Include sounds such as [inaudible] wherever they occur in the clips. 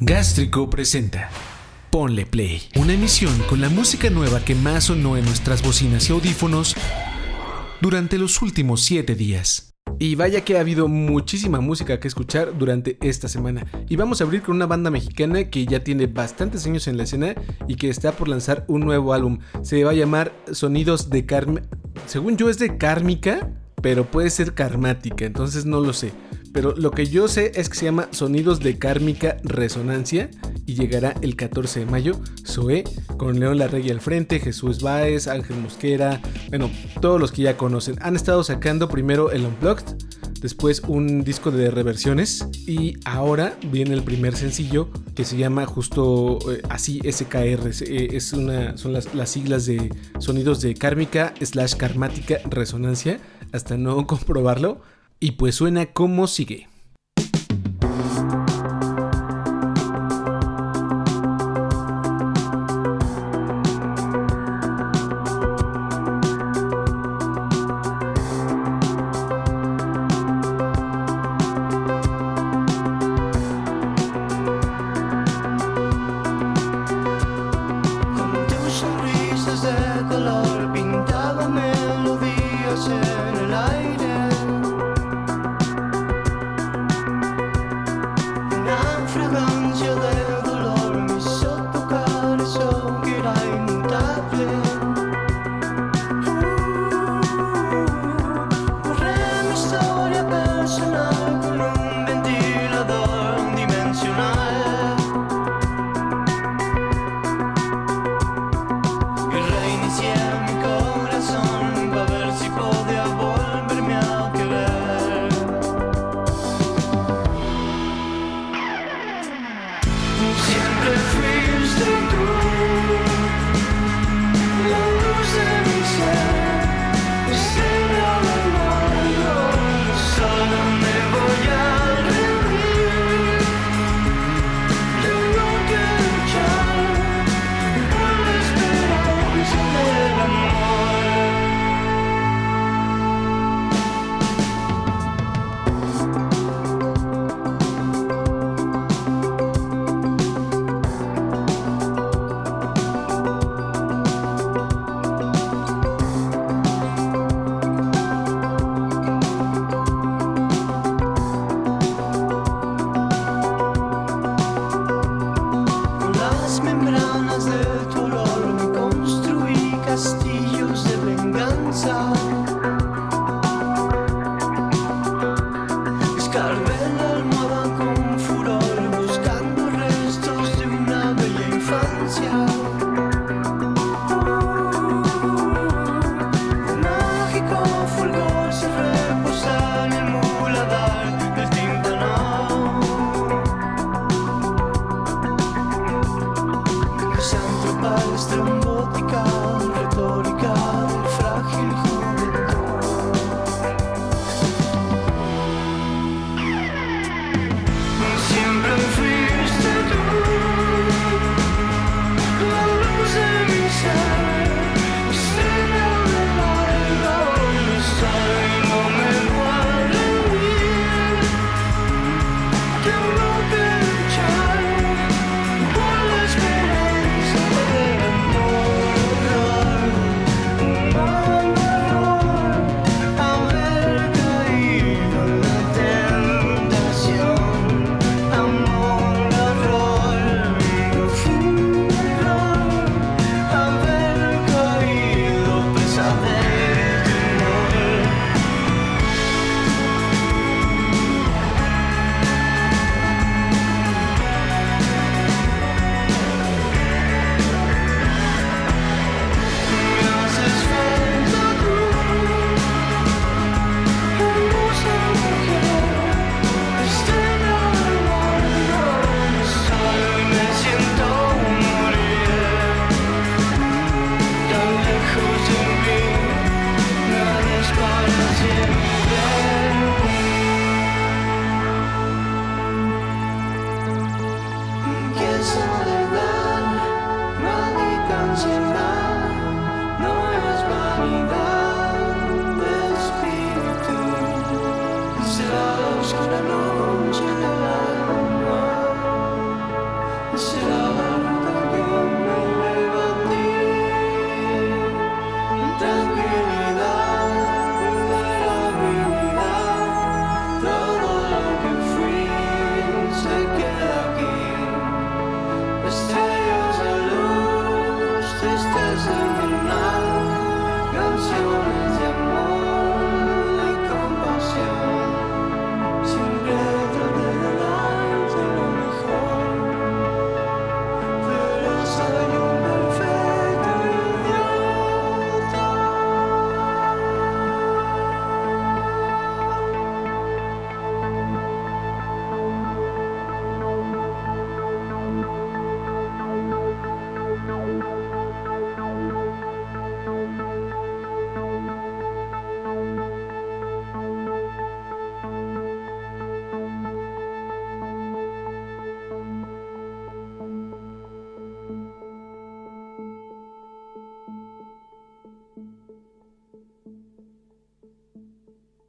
Gástrico presenta Ponle Play, una emisión con la música nueva que más sonó en nuestras bocinas y audífonos durante los últimos 7 días. Y vaya que ha habido muchísima música que escuchar durante esta semana. Y vamos a abrir con una banda mexicana que ya tiene bastantes años en la escena y que está por lanzar un nuevo álbum. Se va a llamar Sonidos de Karma. Según yo es de Kármica, pero puede ser karmática, entonces no lo sé. Pero lo que yo sé es que se llama Sonidos de Kármica Resonancia y llegará el 14 de mayo. Zoe, con León Larregui al frente, Jesús Báez, Ángel Mosquera, bueno, todos los que ya conocen. Han estado sacando primero el Unplugged, después un disco de reversiones y ahora viene el primer sencillo que se llama justo eh, así SKR. Eh, es una, son las, las siglas de Sonidos de Kármica slash Karmática Resonancia hasta no [laughs] comprobarlo. Y pues suena como sigue.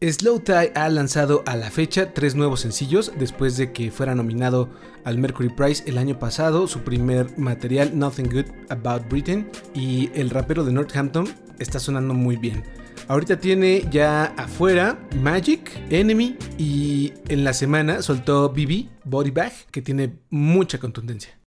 Slow Tie ha lanzado a la fecha tres nuevos sencillos después de que fuera nominado al Mercury Prize el año pasado, su primer material Nothing Good About Britain y el rapero de Northampton está sonando muy bien. Ahorita tiene ya afuera Magic, Enemy y en la semana soltó BB, Body Bag, que tiene mucha contundencia.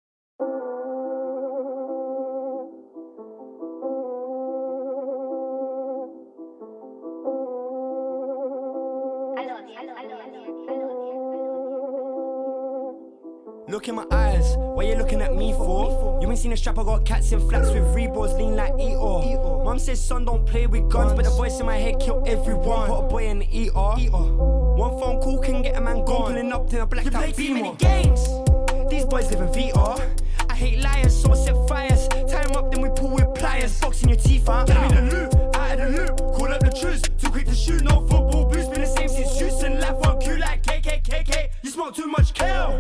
Seen a strap, I got cats in flats with reborns, lean like Eeyore. Mom says, son, don't play with guns, but the voice in my head kill everyone. Put a boy in the ER. One phone call can get a man gone. Pulling up to a black out too many games. These boys live in VR. I hate liars, so I set fires. Tie them up, then we pull with pliers. Boxing your teeth out. Get me the loop, out of the loop. Call up the truth. Too quick to shoot, no football boots. Been the same since Houston. Life won't queue like KKKK. You smoke too much kale.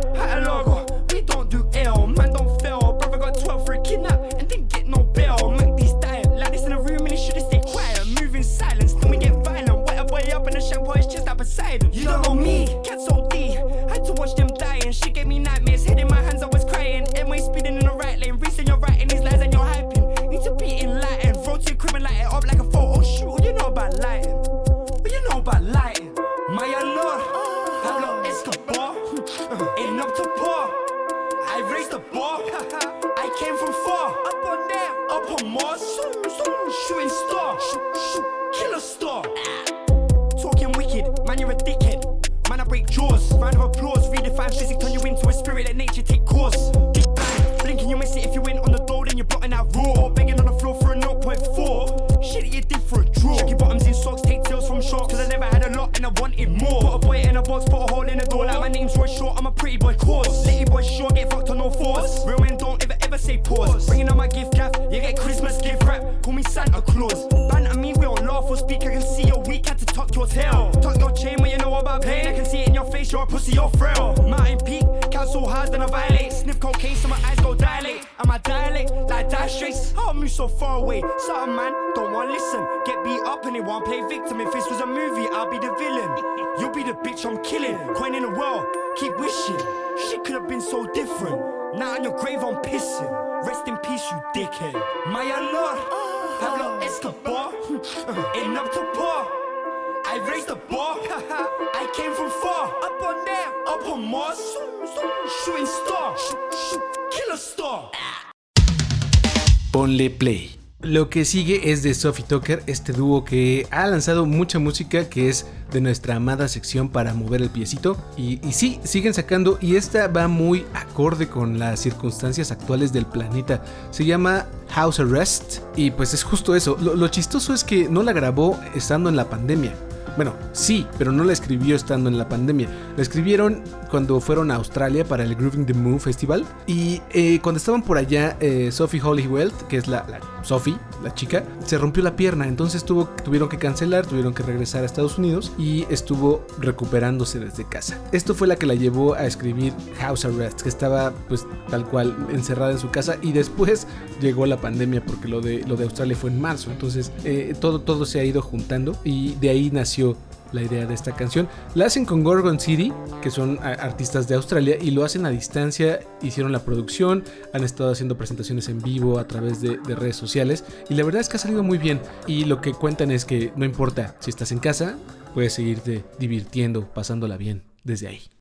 Sometimes physics turn you into a spirit, let nature take course. Big bang, blinking, you miss it if you went on the door, then you're blotting out raw. Begging on the floor for a 0.4. Shit that you did for a draw. Chucky bottoms in socks, take tails from sharks, cause I never had a lot and I wanted more. Put a boy in a box, put a hole in the door, like my name's Roy Short, I'm a pretty boy, Cause Litty boy, sure, get fucked on no force. Real men don't ever, ever say pause. Bringing out my gift cap, you get Christmas gift wrap, call me Santa Claus. Banter me, we don't laugh or speak, I can see your weak, had to tuck your tail. Tuck your chain when you know about pain, I can see it in your face, you're a pussy, you're frail bars, then I violate. Sniff cocaine, so my eyes go dilate. And my dilate, like die straight. How I move so far away. Certain man don't want listen. Get beat up and they want play victim. If this was a movie, I'll be the villain. You'll be the bitch I'm killing. Coin in the world, keep wishing. Shit could have been so different. Now in your grave, I'm pissing. Rest in peace, you dickhead. My lord, Pablo Escobar. [laughs] Enough to pour. Logo. [laughs] Ponle play. Lo que sigue es de Sophie Tucker, este dúo que ha lanzado mucha música que es de nuestra amada sección para mover el piecito. Y, sí, siguen sacando y esta va muy acorde con las circunstancias actuales del planeta. Se llama House Arrest y pues es justo eso. lo chistoso es que no la grabó estando en la pandemia. Bueno, sí, pero no la escribió estando en la pandemia. La escribieron cuando fueron a Australia para el Grooving the Moon Festival. Y eh, cuando estaban por allá, eh, Sophie Hollywell, que es la, Sophie, la chica, se rompió la pierna. Entonces tuvo, tuvieron que cancelar, tuvieron que regresar a Estados Unidos y estuvo recuperándose desde casa. Esto fue la que la llevó a escribir House Arrest, que estaba pues tal cual encerrada en su casa. Y después llegó la pandemia porque lo de, lo de Australia fue en marzo. Entonces eh, todo, todo se ha ido juntando y de ahí nació la idea de esta canción. La hacen con Gorgon City, que son artistas de Australia, y lo hacen a distancia. Hicieron la producción, han estado haciendo presentaciones en vivo a través de, de, redes sociales, y la verdad es que ha salido muy bien. Y lo que cuentan es que no importa si estás en casa, puedes seguirte divirtiendo, pasándola bien desde ahí.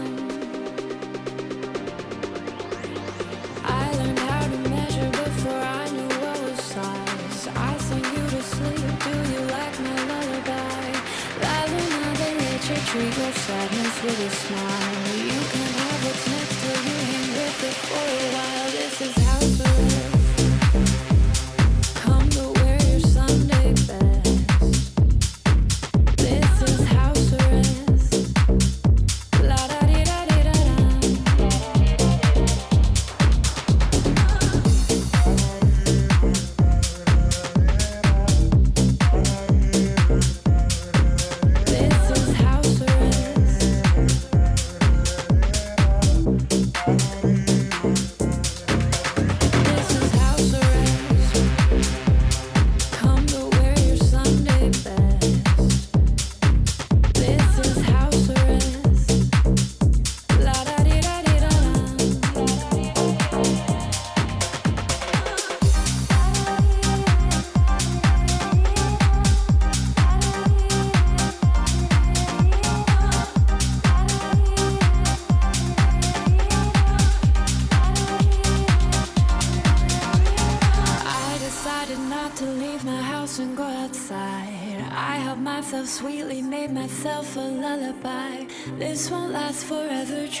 Treat your sadness with a smile. You can have what's next till you hang with it for a while.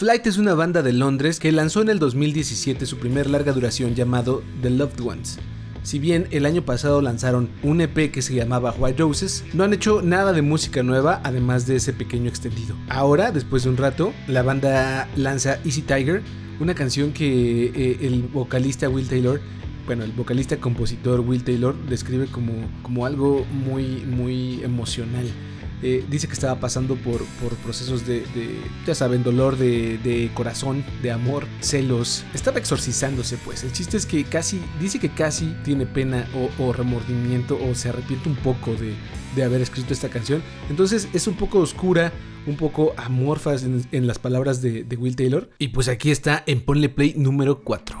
Flight es una banda de Londres que lanzó en el 2017 su primer larga duración llamado The Loved Ones. Si bien el año pasado lanzaron un EP que se llamaba White Roses, no han hecho nada de música nueva además de ese pequeño extendido. Ahora, después de un rato, la banda lanza Easy Tiger, una canción que eh, el vocalista Will Taylor bueno, el vocalista compositor Will Taylor describe como, como algo muy, muy emocional. Eh, dice que estaba pasando por, por procesos de, ya saben, dolor de, de, corazón, de amor, celos. Estaba exorcizándose, pues. El chiste es que casi, dice que casi tiene pena o, remordimiento o se arrepiente un poco de, de, haber escrito esta canción. Entonces es un poco oscura, un poco amorfas en, en las palabras de, de Will Taylor. Y pues aquí está en Ponle Play número 4.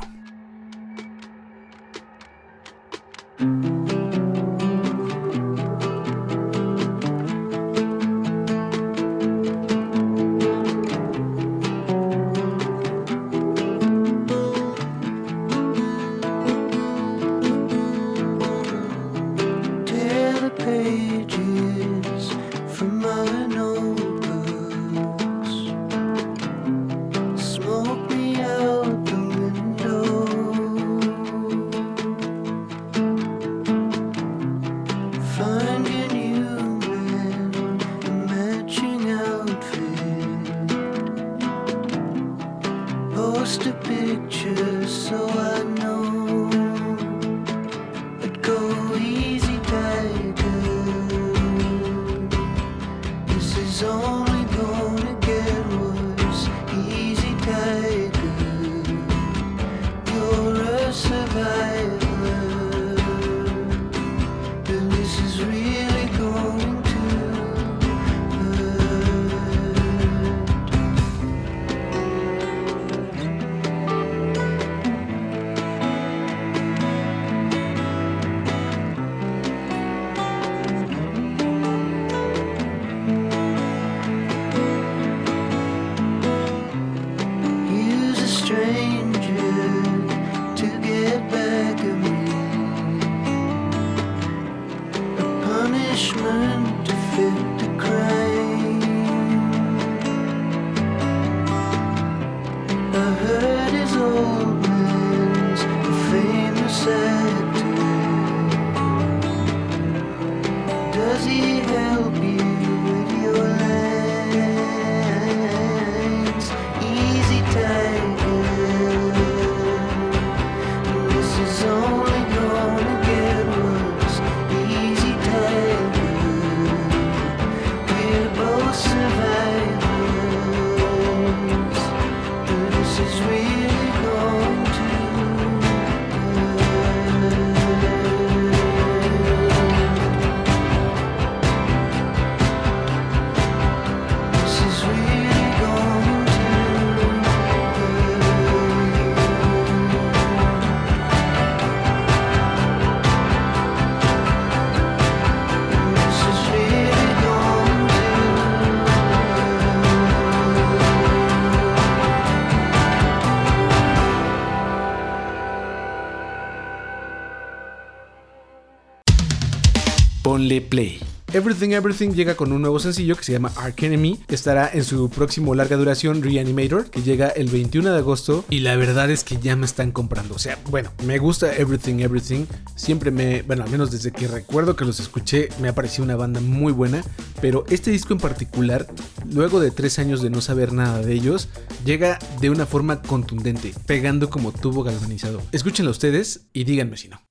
Ponle play. Everything Everything llega con un nuevo sencillo que se llama Ark Enemy. Estará en su próximo larga duración Reanimator, que llega el 21 de agosto. Y la verdad es que ya me están comprando. O sea, bueno, me gusta Everything Everything. Siempre me, bueno, al menos desde que recuerdo que los escuché, me ha parecido una banda muy buena. Pero este disco en particular, luego de tres años de no saber nada de ellos, llega de una forma contundente, pegando como tubo galvanizado. Escúchenlo ustedes y díganme si no.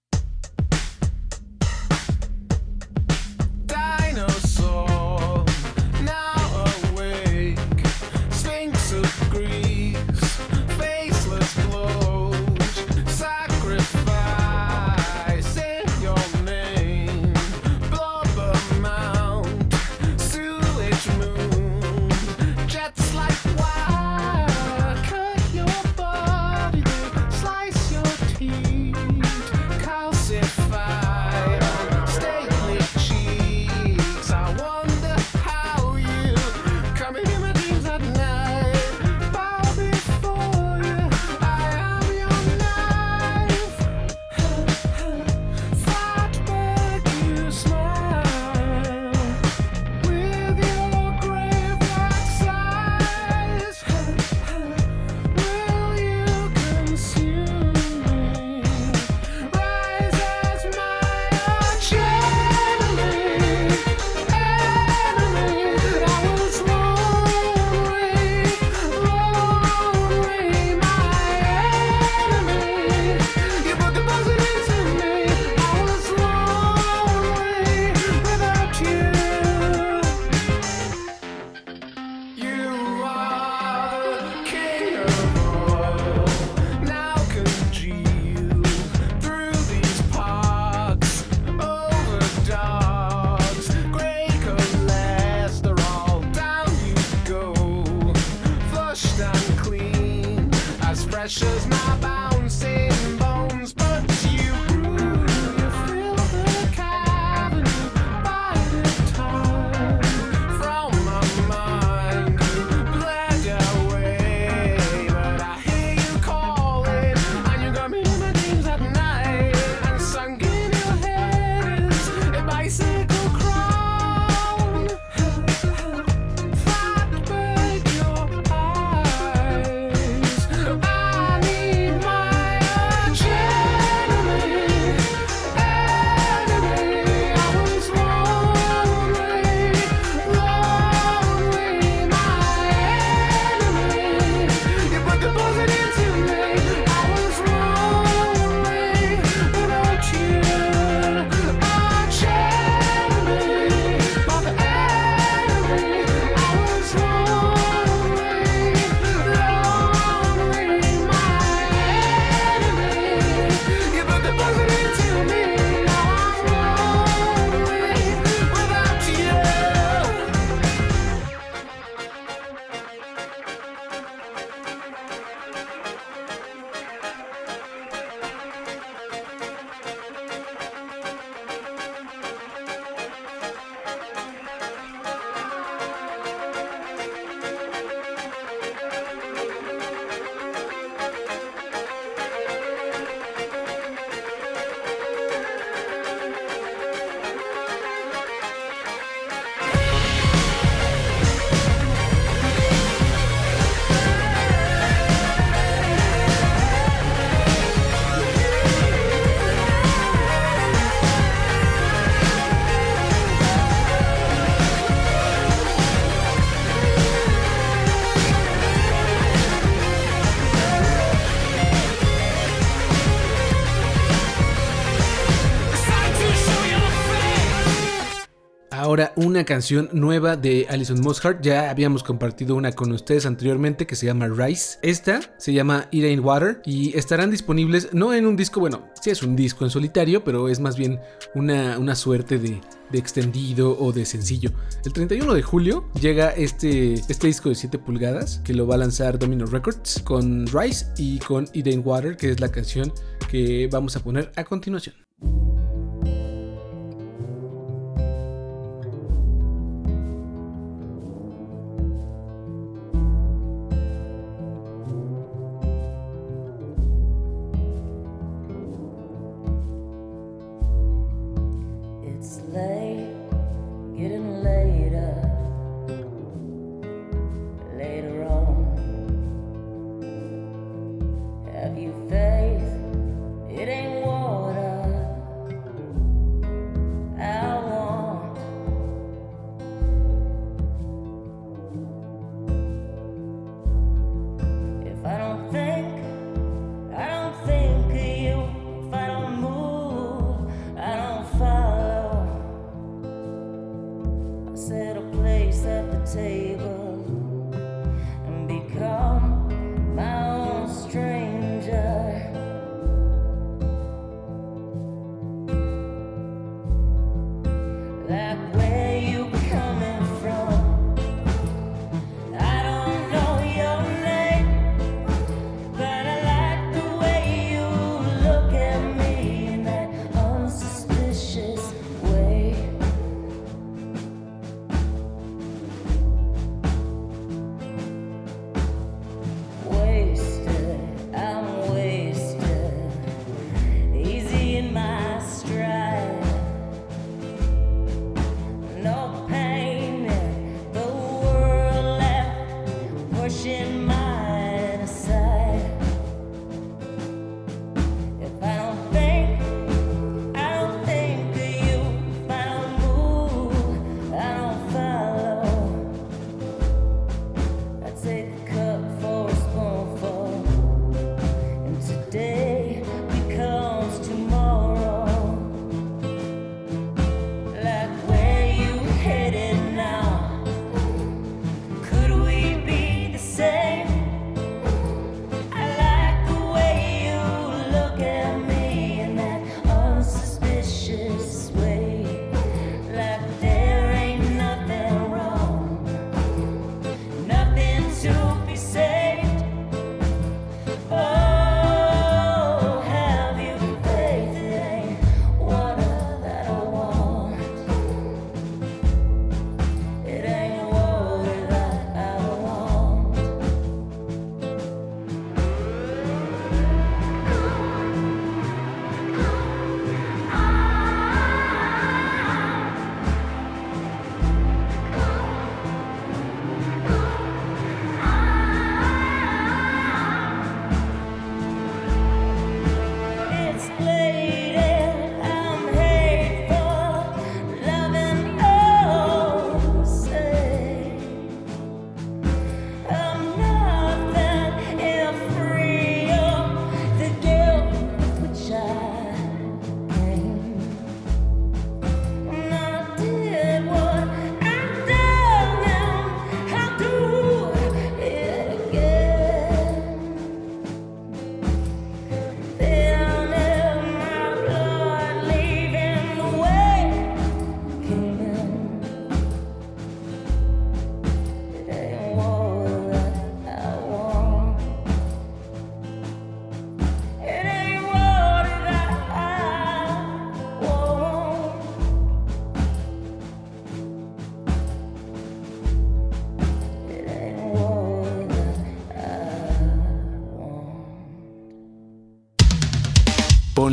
pictures. Una canción nueva de Alison Mosshart. Ya habíamos compartido una con ustedes anteriormente que se llama Rise. Esta se llama It Ain't Water y estarán disponibles no en un disco, bueno, sí es un disco en solitario, pero es más bien una, una suerte de, extendido o de sencillo. El 31 de julio llega este, este disco de 7 pulgadas que lo va a lanzar Domino Records con Rise y con It Ain't Water, que es la canción que vamos a poner a continuación.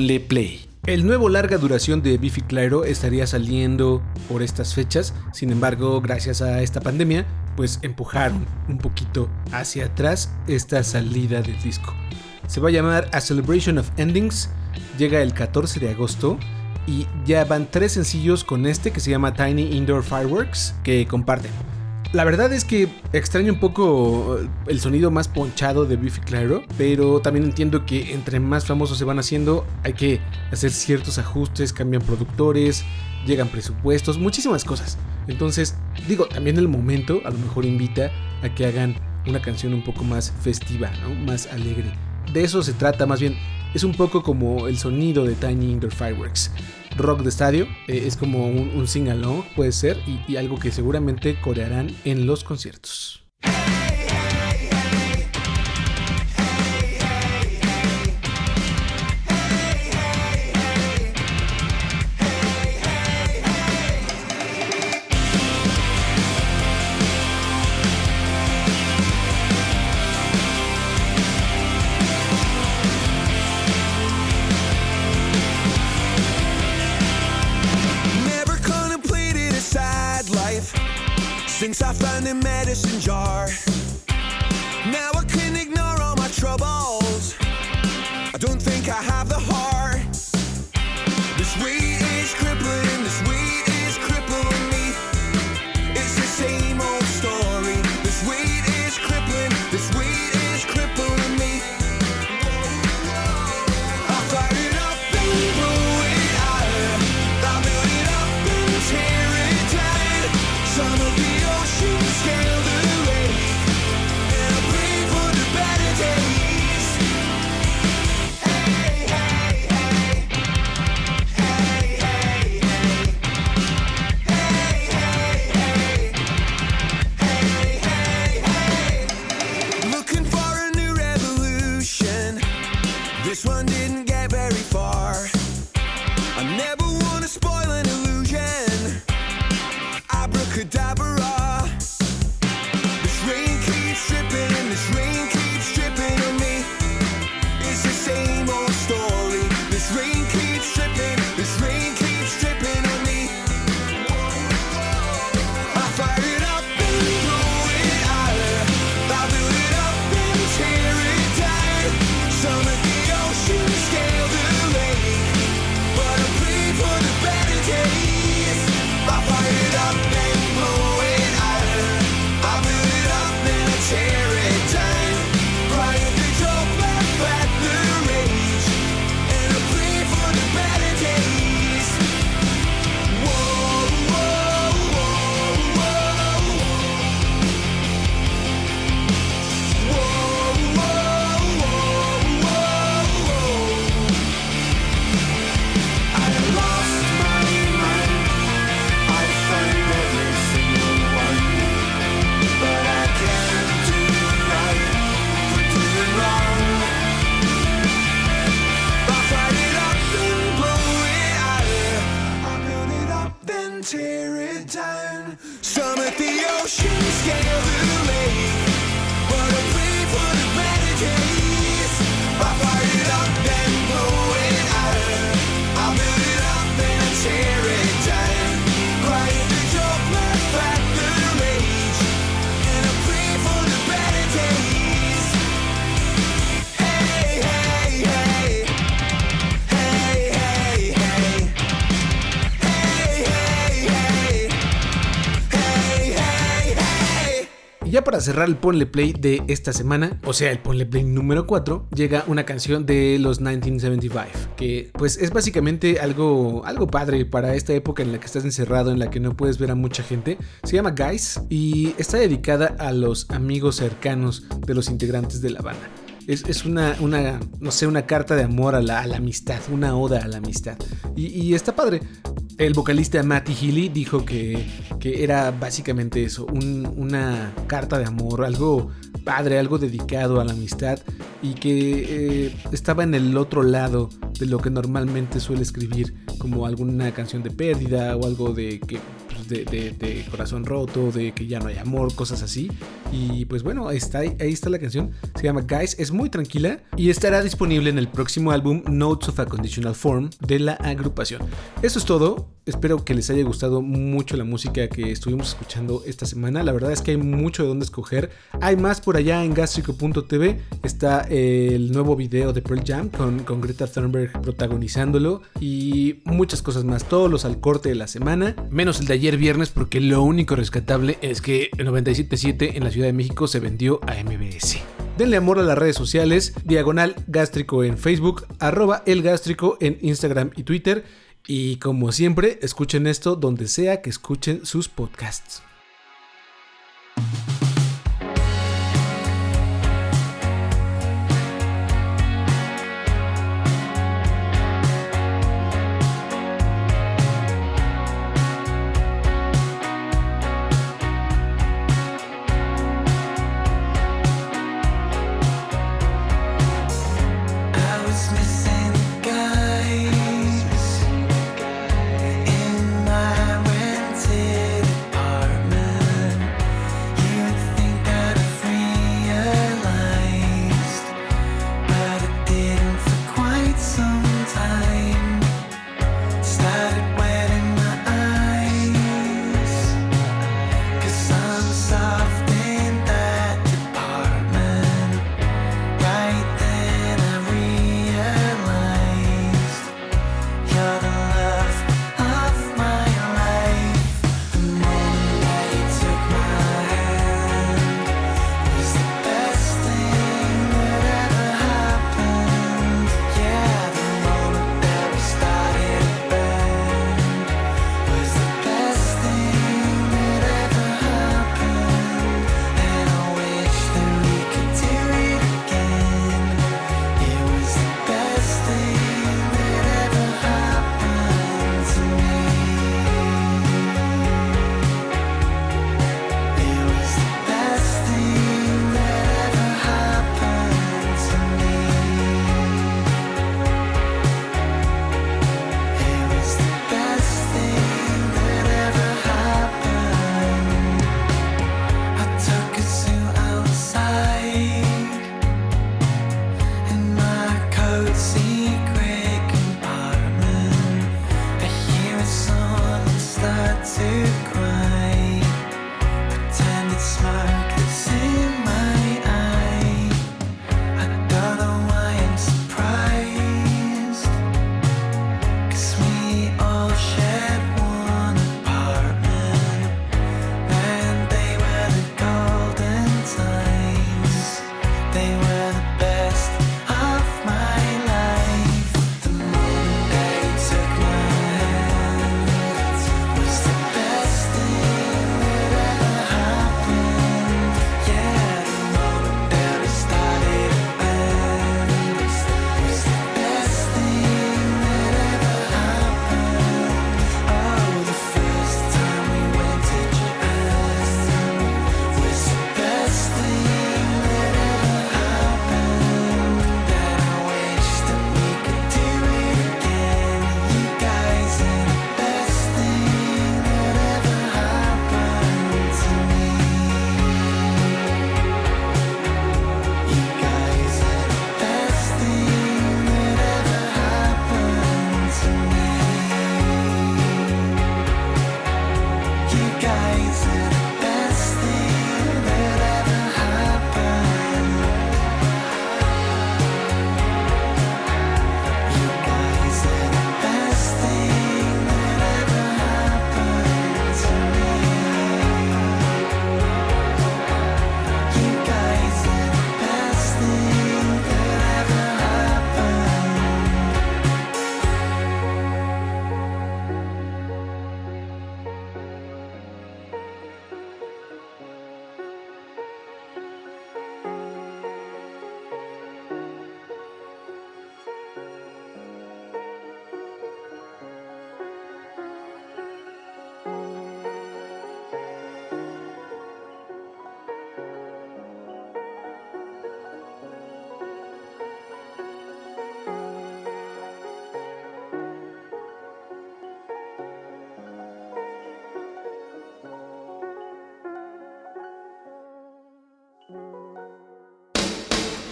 Ponle play. El nuevo larga duración de Biffy Clyro estaría saliendo por estas fechas, sin embargo, gracias a esta pandemia, pues empujaron un poquito hacia atrás esta salida del disco. Se va a llamar A Celebration of Endings, llega el 14 de agosto y ya van tres sencillos con este que se llama Tiny Indoor Fireworks que comparten. La verdad es que extraño un poco el sonido más ponchado de Biffy Clyro, pero también entiendo que entre más famosos se van haciendo hay que hacer ciertos ajustes, cambian productores, llegan presupuestos, muchísimas cosas. Entonces, digo, también el momento a lo mejor invita a que hagan una canción un poco más festiva, ¿no? más alegre. De eso se trata más bien. Es un poco como el sonido de Tiny Indoor Fireworks rock de estadio. eh, es como un, un sing-along, puede ser, y, y algo que seguramente corearán en los conciertos. Since I found a medicine jar. Now I can ignore all my troubles. I don't think I have the heart. Tear. Some at the ocean scale the lake, but para cerrar el Ponle Play de esta semana, o sea, el Ponle Play número 4, llega una canción de los 1975, que pues es básicamente algo, algo padre para esta época en la que estás encerrado, en la que no puedes ver a mucha gente. Se llama Guys y está dedicada a los amigos cercanos de los integrantes de la banda. Es, es una, una, no sé, una carta de amor a la, amistad, una oda a la amistad. Y, y está padre. El vocalista Matty Healy dijo que, que era básicamente eso, un- una carta de amor, algo padre, algo dedicado a la amistad y que eh, estaba en el otro lado de lo que normalmente suele escribir, como alguna canción de pérdida o algo de que pues, de- de corazón roto, de que ya no hay amor, cosas así. Y pues bueno, ahí está, la canción. Se llama Guys, es muy tranquila y estará disponible en el próximo álbum Notes of a Conditional Form de la agrupación. Eso es todo. Espero que les haya gustado mucho la música que estuvimos escuchando esta semana. La verdad es que hay mucho de dónde escoger. Hay más por allá en gastrico.tv. Está el nuevo video de Pearl Jam con, Greta Thunberg protagonizándolo y muchas cosas más. Todos los al corte de la semana, menos el de ayer viernes porque lo único rescatable es que el 97.7 en la Ciudad de México se vendió a MBS. Denle amor a las redes sociales, diagonal gástrico en Facebook, arroba el gástrico en Instagram y Twitter. Y como siempre, escuchen esto donde sea que escuchen sus podcasts.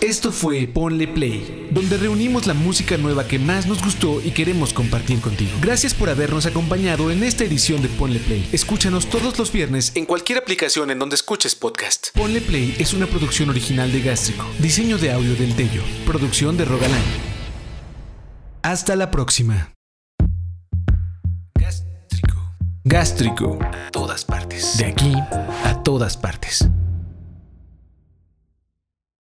Esto fue Ponle Play, donde reunimos la música nueva que más nos gustó y queremos compartir contigo. Gracias por habernos acompañado en esta edición de Ponle Play. Escúchanos todos los viernes en cualquier aplicación en donde escuches podcast. Ponle Play es una producción original de Gástrico. Diseño de audio del Tello. Producción de Rogalán. Hasta la próxima. Gástrico. Gástrico. A todas partes. De aquí a todas partes.